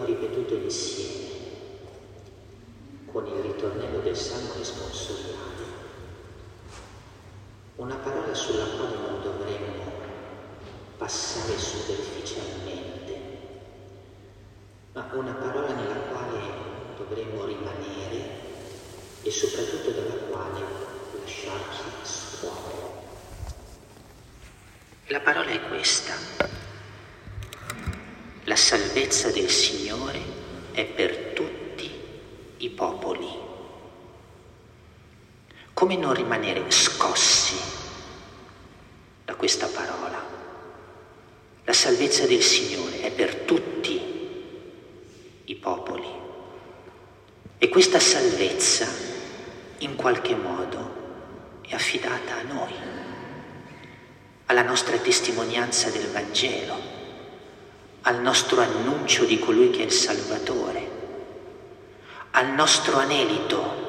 abbiamo ripetuto insieme con il ritornello del salmo responsoriale una parola sulla quale non dovremmo passare superficialmente, ma una parola nella quale dovremmo rimanere e soprattutto dalla quale lasciarci scuotere. La parola è questa. Salvezza del Signore è per tutti i popoli. Come non rimanere scossi da questa parola? La salvezza del Signore è per tutti i popoli. E questa salvezza in qualche modo è affidata a noi, alla nostra testimonianza del Vangelo, al nostro annuncio di colui che è il Salvatore, al nostro anelito,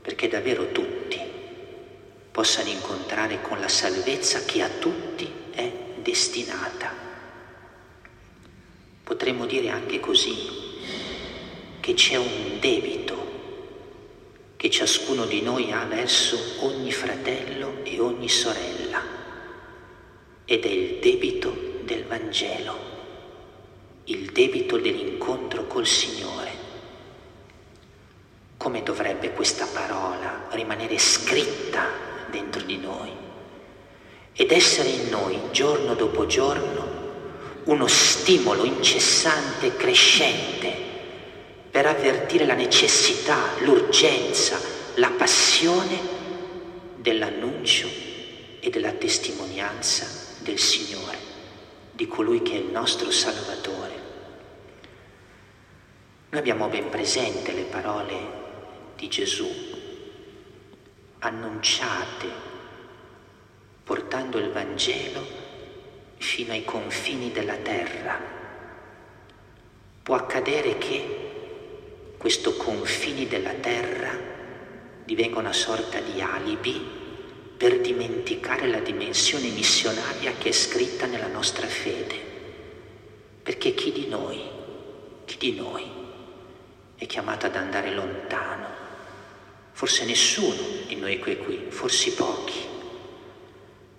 perché davvero tutti possano incontrare con la salvezza che a tutti è destinata. Potremmo dire anche così che c'è un debito che ciascuno di noi ha verso ogni fratello e ogni sorella ed è il debito del Vangelo, il debito dell'incontro col Signore. Come dovrebbe questa parola rimanere scritta dentro di noi ed essere in noi giorno dopo giorno uno stimolo incessante e crescente per avvertire la necessità, l'urgenza, la passione dell'annuncio e della testimonianza del Signore, di colui che è il nostro Salvatore. Noi abbiamo ben presente le parole di Gesù, annunciate, portando il Vangelo fino ai confini della terra. Può accadere che questo confini della terra divenga una sorta di alibi per dimenticare la dimensione missionaria che è scritta nella nostra fede. Perché chi di noi, chi di noi è chiamato ad andare lontano? Forse nessuno di noi qui, qui forse pochi,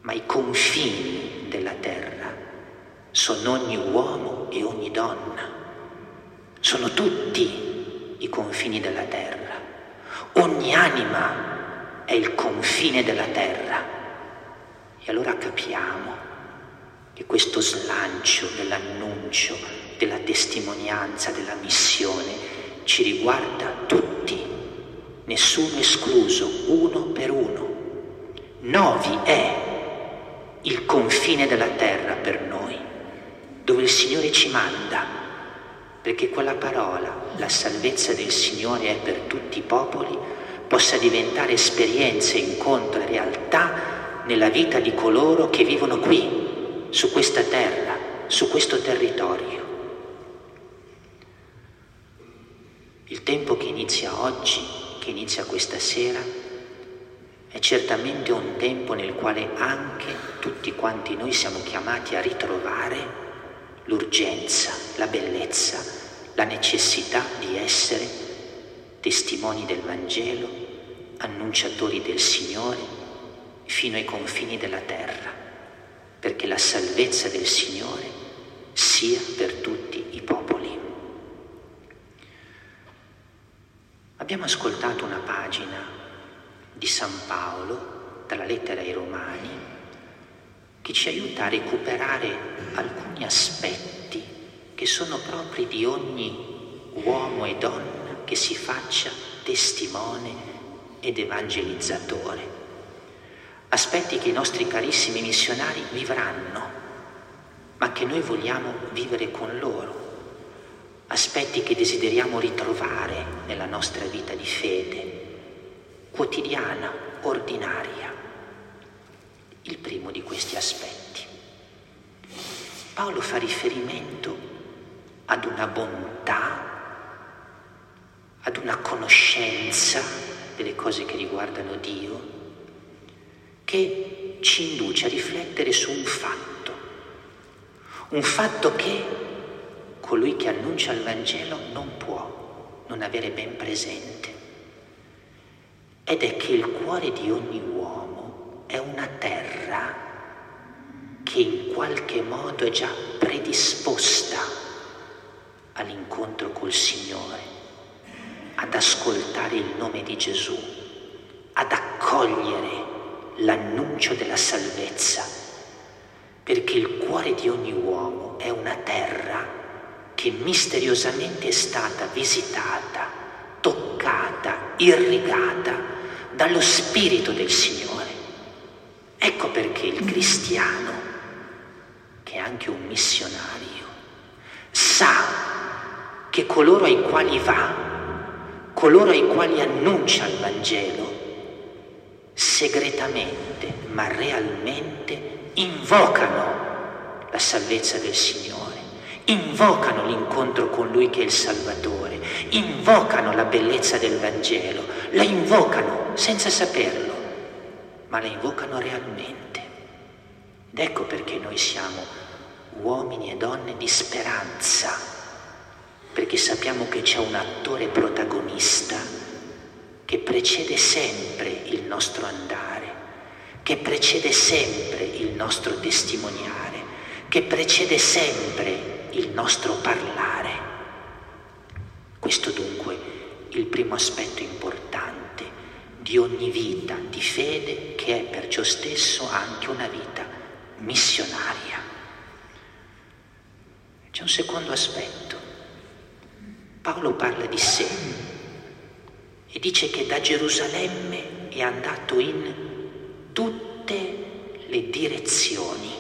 ma i confini della terra sono ogni uomo e ogni donna, sono tutti i confini della terra. Ogni anima è il confine della terra. E allora capiamo che questo slancio dell'annuncio, della testimonianza, della missione ci riguarda tutti, nessuno escluso, uno per uno. Novi è il confine della terra per noi, dove il Signore ci manda perché quella parola, la salvezza del Signore è per tutti i popoli, possa diventare esperienza, incontro e realtà nella vita di coloro che vivono qui, su questa terra, su questo territorio. Il tempo che inizia oggi, che inizia questa sera, è certamente un tempo nel quale anche tutti quanti noi siamo chiamati a ritrovare l'urgenza, la bellezza, la necessità di essere testimoni del Vangelo, annunciatori del Signore fino ai confini della terra, perché la salvezza del Signore sia per tutti i popoli. Abbiamo ascoltato una pagina di San Paolo dalla lettera ai Romani che ci aiuta a recuperare alcuni aspetti che sono propri di ogni uomo e donna che si faccia testimone ed evangelizzatore. Aspetti che i nostri carissimi missionari vivranno, ma che noi vogliamo vivere con loro. Aspetti che desideriamo ritrovare nella nostra vita di fede, quotidiana, ordinaria il primo di questi aspetti. Paolo fa riferimento ad una bontà, ad una conoscenza delle cose che riguardano Dio, che ci induce a riflettere su un fatto, un fatto che colui che annuncia il Vangelo non può non avere ben presente. Ed è che il cuore di ogni uomo è una terra che in qualche modo è già predisposta all'incontro col Signore, ad ascoltare il nome di Gesù, ad accogliere l'annuncio della salvezza, perché il cuore di ogni uomo è una terra che misteriosamente è stata visitata, toccata, irrigata dallo Spirito del Signore. Ecco perché il cristiano, che è anche un missionario, sa che coloro ai quali va, coloro ai quali annuncia il Vangelo, segretamente ma realmente invocano la salvezza del Signore invocano l'incontro con Lui che è il Salvatore, invocano la bellezza del Vangelo, la invocano senza saperlo, ma la invocano realmente. Ed ecco perché noi siamo uomini e donne di speranza, perché sappiamo che c'è un attore protagonista che precede sempre il nostro andare, che precede sempre il nostro testimoniare, che precede sempre il nostro parlare. Questo dunque è il primo aspetto importante di ogni vita di fede che è perciò stesso anche una vita missionaria. C'è un secondo aspetto. Paolo parla di sé e dice che da Gerusalemme è andato in tutte le direzioni.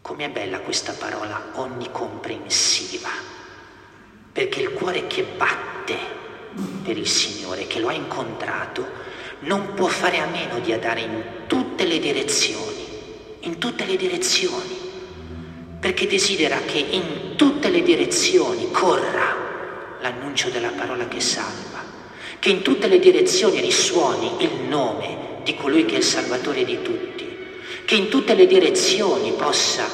Com'è bella questa parola onnicomprensiva, perché il cuore che batte per il Signore, che lo ha incontrato, non può fare a meno di andare in tutte le direzioni, in tutte le direzioni, perché desidera che in tutte le direzioni corra l'annuncio della parola che salva, che in tutte le direzioni risuoni il nome di colui che è il Salvatore di tutti che in tutte le direzioni possa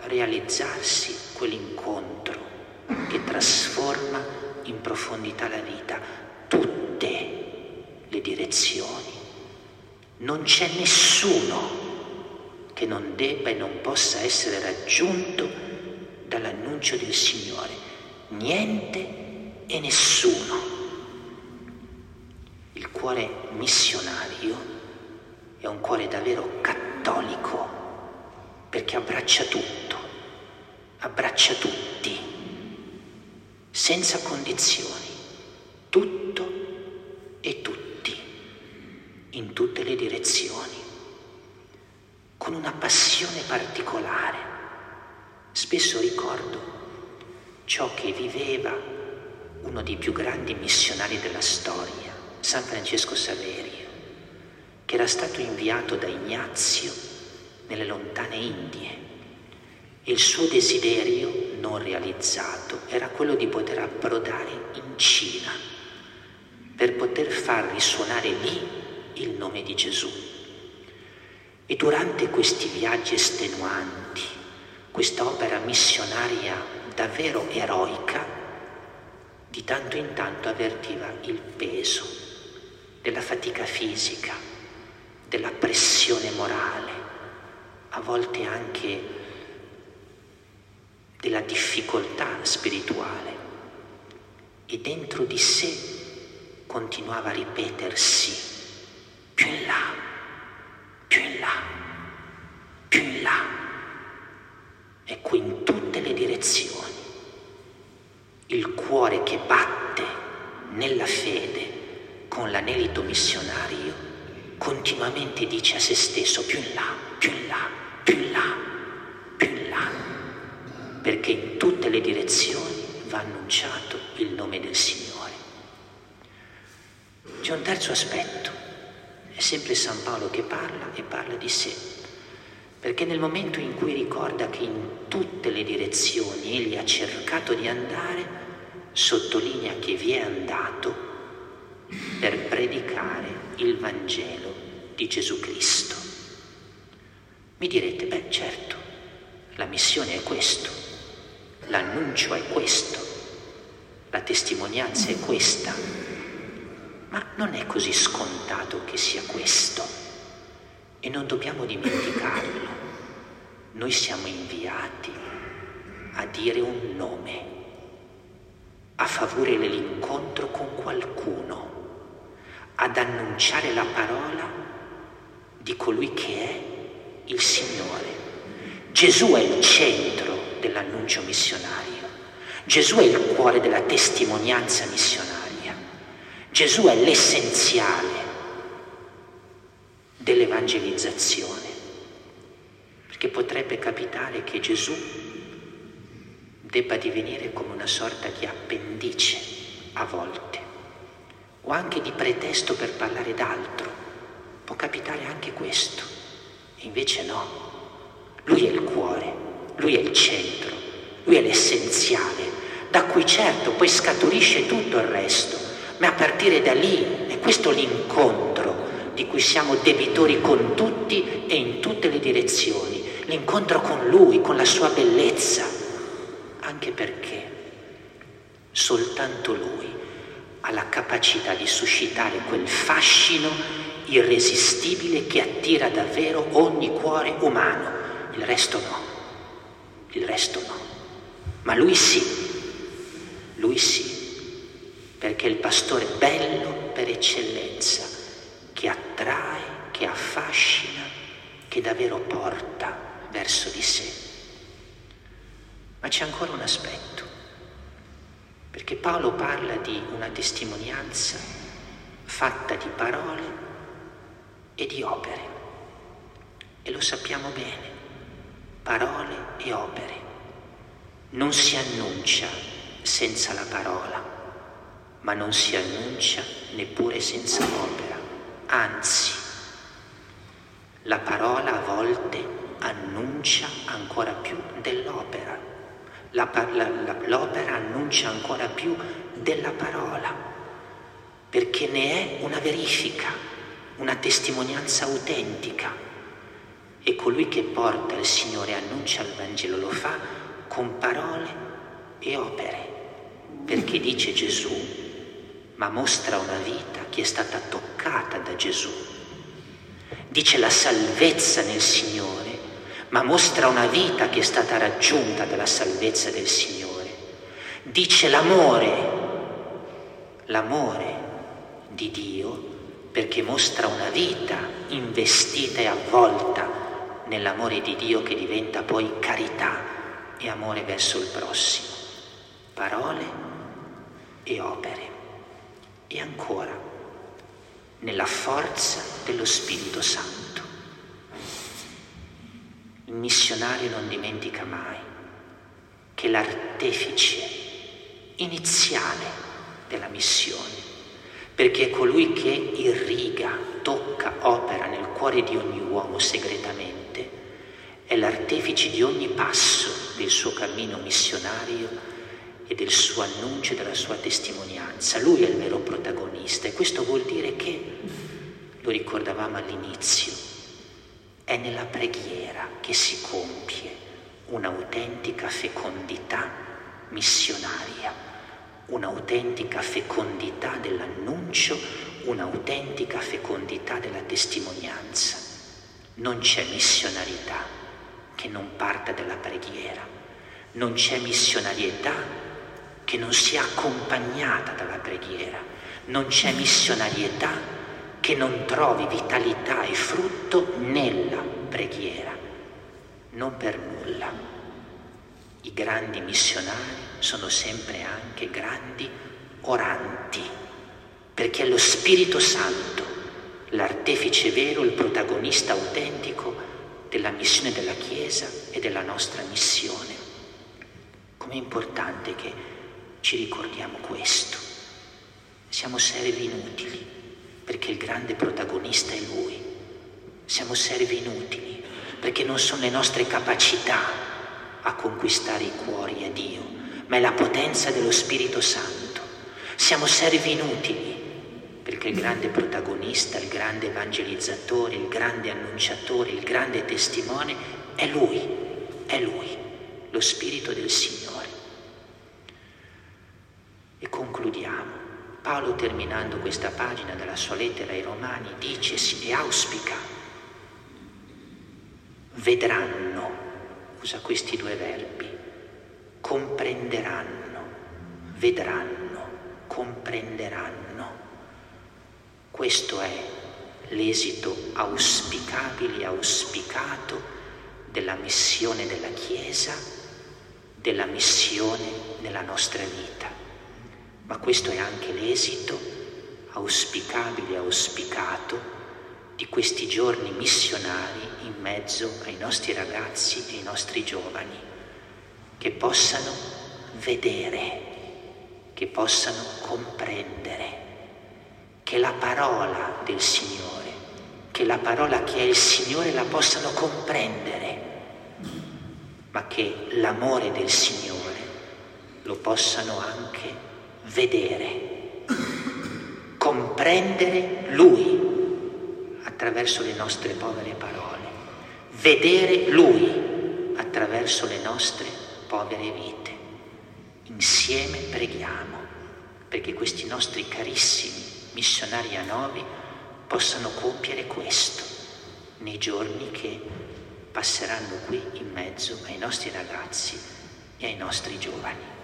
realizzarsi quell'incontro che trasforma in profondità la vita, tutte le direzioni. Non c'è nessuno che non debba e non possa essere raggiunto dall'annuncio del Signore, niente e nessuno. Il cuore missionario è un cuore davvero cattolico perché abbraccia tutto, abbraccia tutti, senza condizioni, tutto e tutti, in tutte le direzioni, con una passione particolare. Spesso ricordo ciò che viveva uno dei più grandi missionari della storia, San Francesco Saverio che era stato inviato da Ignazio nelle lontane Indie il suo desiderio non realizzato era quello di poter approdare in Cina per poter far risuonare lì il nome di Gesù. E durante questi viaggi estenuanti, questa opera missionaria davvero eroica, di tanto in tanto avvertiva il peso della fatica fisica, della pressione morale, a volte anche della difficoltà spirituale e dentro di sé continuava a ripetersi più in là, più in là, più in là. Ecco in tutte le direzioni. Il cuore che batte nella fede con l'anelito missionario continuamente dice a se stesso più in là, più in là, più in là, più in là, perché in tutte le direzioni va annunciato il nome del Signore. C'è un terzo aspetto, è sempre San Paolo che parla e parla di sé, perché nel momento in cui ricorda che in tutte le direzioni egli ha cercato di andare, sottolinea che vi è andato per predicare il Vangelo di Gesù Cristo. Mi direte, beh certo, la missione è questo, l'annuncio è questo, la testimonianza è questa, ma non è così scontato che sia questo e non dobbiamo dimenticarlo. Noi siamo inviati a dire un nome, a favorire l'incontro con qualcuno, ad annunciare la parola di colui che è il Signore. Gesù è il centro dell'annuncio missionario. Gesù è il cuore della testimonianza missionaria. Gesù è l'essenziale dell'evangelizzazione. Perché potrebbe capitare che Gesù debba divenire come una sorta di appendice a volte, o anche di pretesto per parlare d'altro. Può capitare anche questo. E invece no. Lui è il cuore, lui è il centro, lui è l'essenziale, da cui certo poi scaturisce tutto il resto, ma a partire da lì è questo l'incontro di cui siamo debitori con tutti e in tutte le direzioni, l'incontro con lui, con la sua bellezza, anche perché soltanto lui ha la capacità di suscitare quel fascino irresistibile che attira davvero ogni cuore umano, il resto no, il resto no, ma lui sì, lui sì, perché è il pastore bello per eccellenza, che attrae, che affascina, che davvero porta verso di sé. Ma c'è ancora un aspetto, perché Paolo parla di una testimonianza fatta di parole e di opere. E lo sappiamo bene, parole e opere. Non si annuncia senza la parola, ma non si annuncia neppure senza l'opera. Anzi, la parola a volte annuncia ancora più dell'opera. La, la, la, l'opera annuncia ancora più della parola, perché ne è una verifica una testimonianza autentica e colui che porta il Signore annuncia il Vangelo lo fa con parole e opere, perché dice Gesù, ma mostra una vita che è stata toccata da Gesù. Dice la salvezza nel Signore, ma mostra una vita che è stata raggiunta dalla salvezza del Signore. Dice l'amore, l'amore di Dio perché mostra una vita investita e avvolta nell'amore di Dio che diventa poi carità e amore verso il prossimo, parole e opere. E ancora, nella forza dello Spirito Santo. Il missionario non dimentica mai che l'artefice iniziale della missione perché è colui che irriga, tocca, opera nel cuore di ogni uomo segretamente, è l'artefice di ogni passo del suo cammino missionario e del suo annuncio della sua testimonianza. Lui è il vero protagonista e questo vuol dire che, lo ricordavamo all'inizio, è nella preghiera che si compie un'autentica fecondità missionaria un'autentica fecondità dell'annuncio, un'autentica fecondità della testimonianza. Non c'è missionarietà che non parta dalla preghiera, non c'è missionarietà che non sia accompagnata dalla preghiera, non c'è missionarietà che non trovi vitalità e frutto nella preghiera. Non per nulla. I grandi missionari sono sempre anche grandi oranti, perché è lo Spirito Santo l'artefice vero, il protagonista autentico della missione della Chiesa e della nostra missione. Com'è importante che ci ricordiamo questo. Siamo servi inutili, perché il grande protagonista è Lui. Siamo servi inutili, perché non sono le nostre capacità a conquistare i cuori a Dio, ma è la potenza dello Spirito Santo. Siamo servi inutili, perché il grande protagonista, il grande evangelizzatore, il grande annunciatore, il grande testimone è Lui, è Lui, lo Spirito del Signore. concludiamo. Paolo terminando questa pagina della sua lettera ai Romani dice e auspica, vedranno, usa questi due verbi, comprenderanno, vedranno, comprenderanno. Questo è l'esito auspicabile, auspicato della missione della Chiesa, della missione nella nostra vita. Ma questo è anche l'esito auspicabile, auspicato di questi giorni missionari in mezzo ai nostri ragazzi e ai nostri giovani, che possano vedere, che possano comprendere che la parola del Signore, che la parola che è il Signore la possano comprendere ma che l'amore del Signore lo possano anche vedere, comprendere Lui attraverso le nostre povere parole, vedere Lui attraverso le nostre povere vite. Insieme preghiamo perché questi nostri carissimi missionari a Novi possano compiere questo nei giorni che passeranno qui in mezzo ai nostri ragazzi e ai nostri giovani.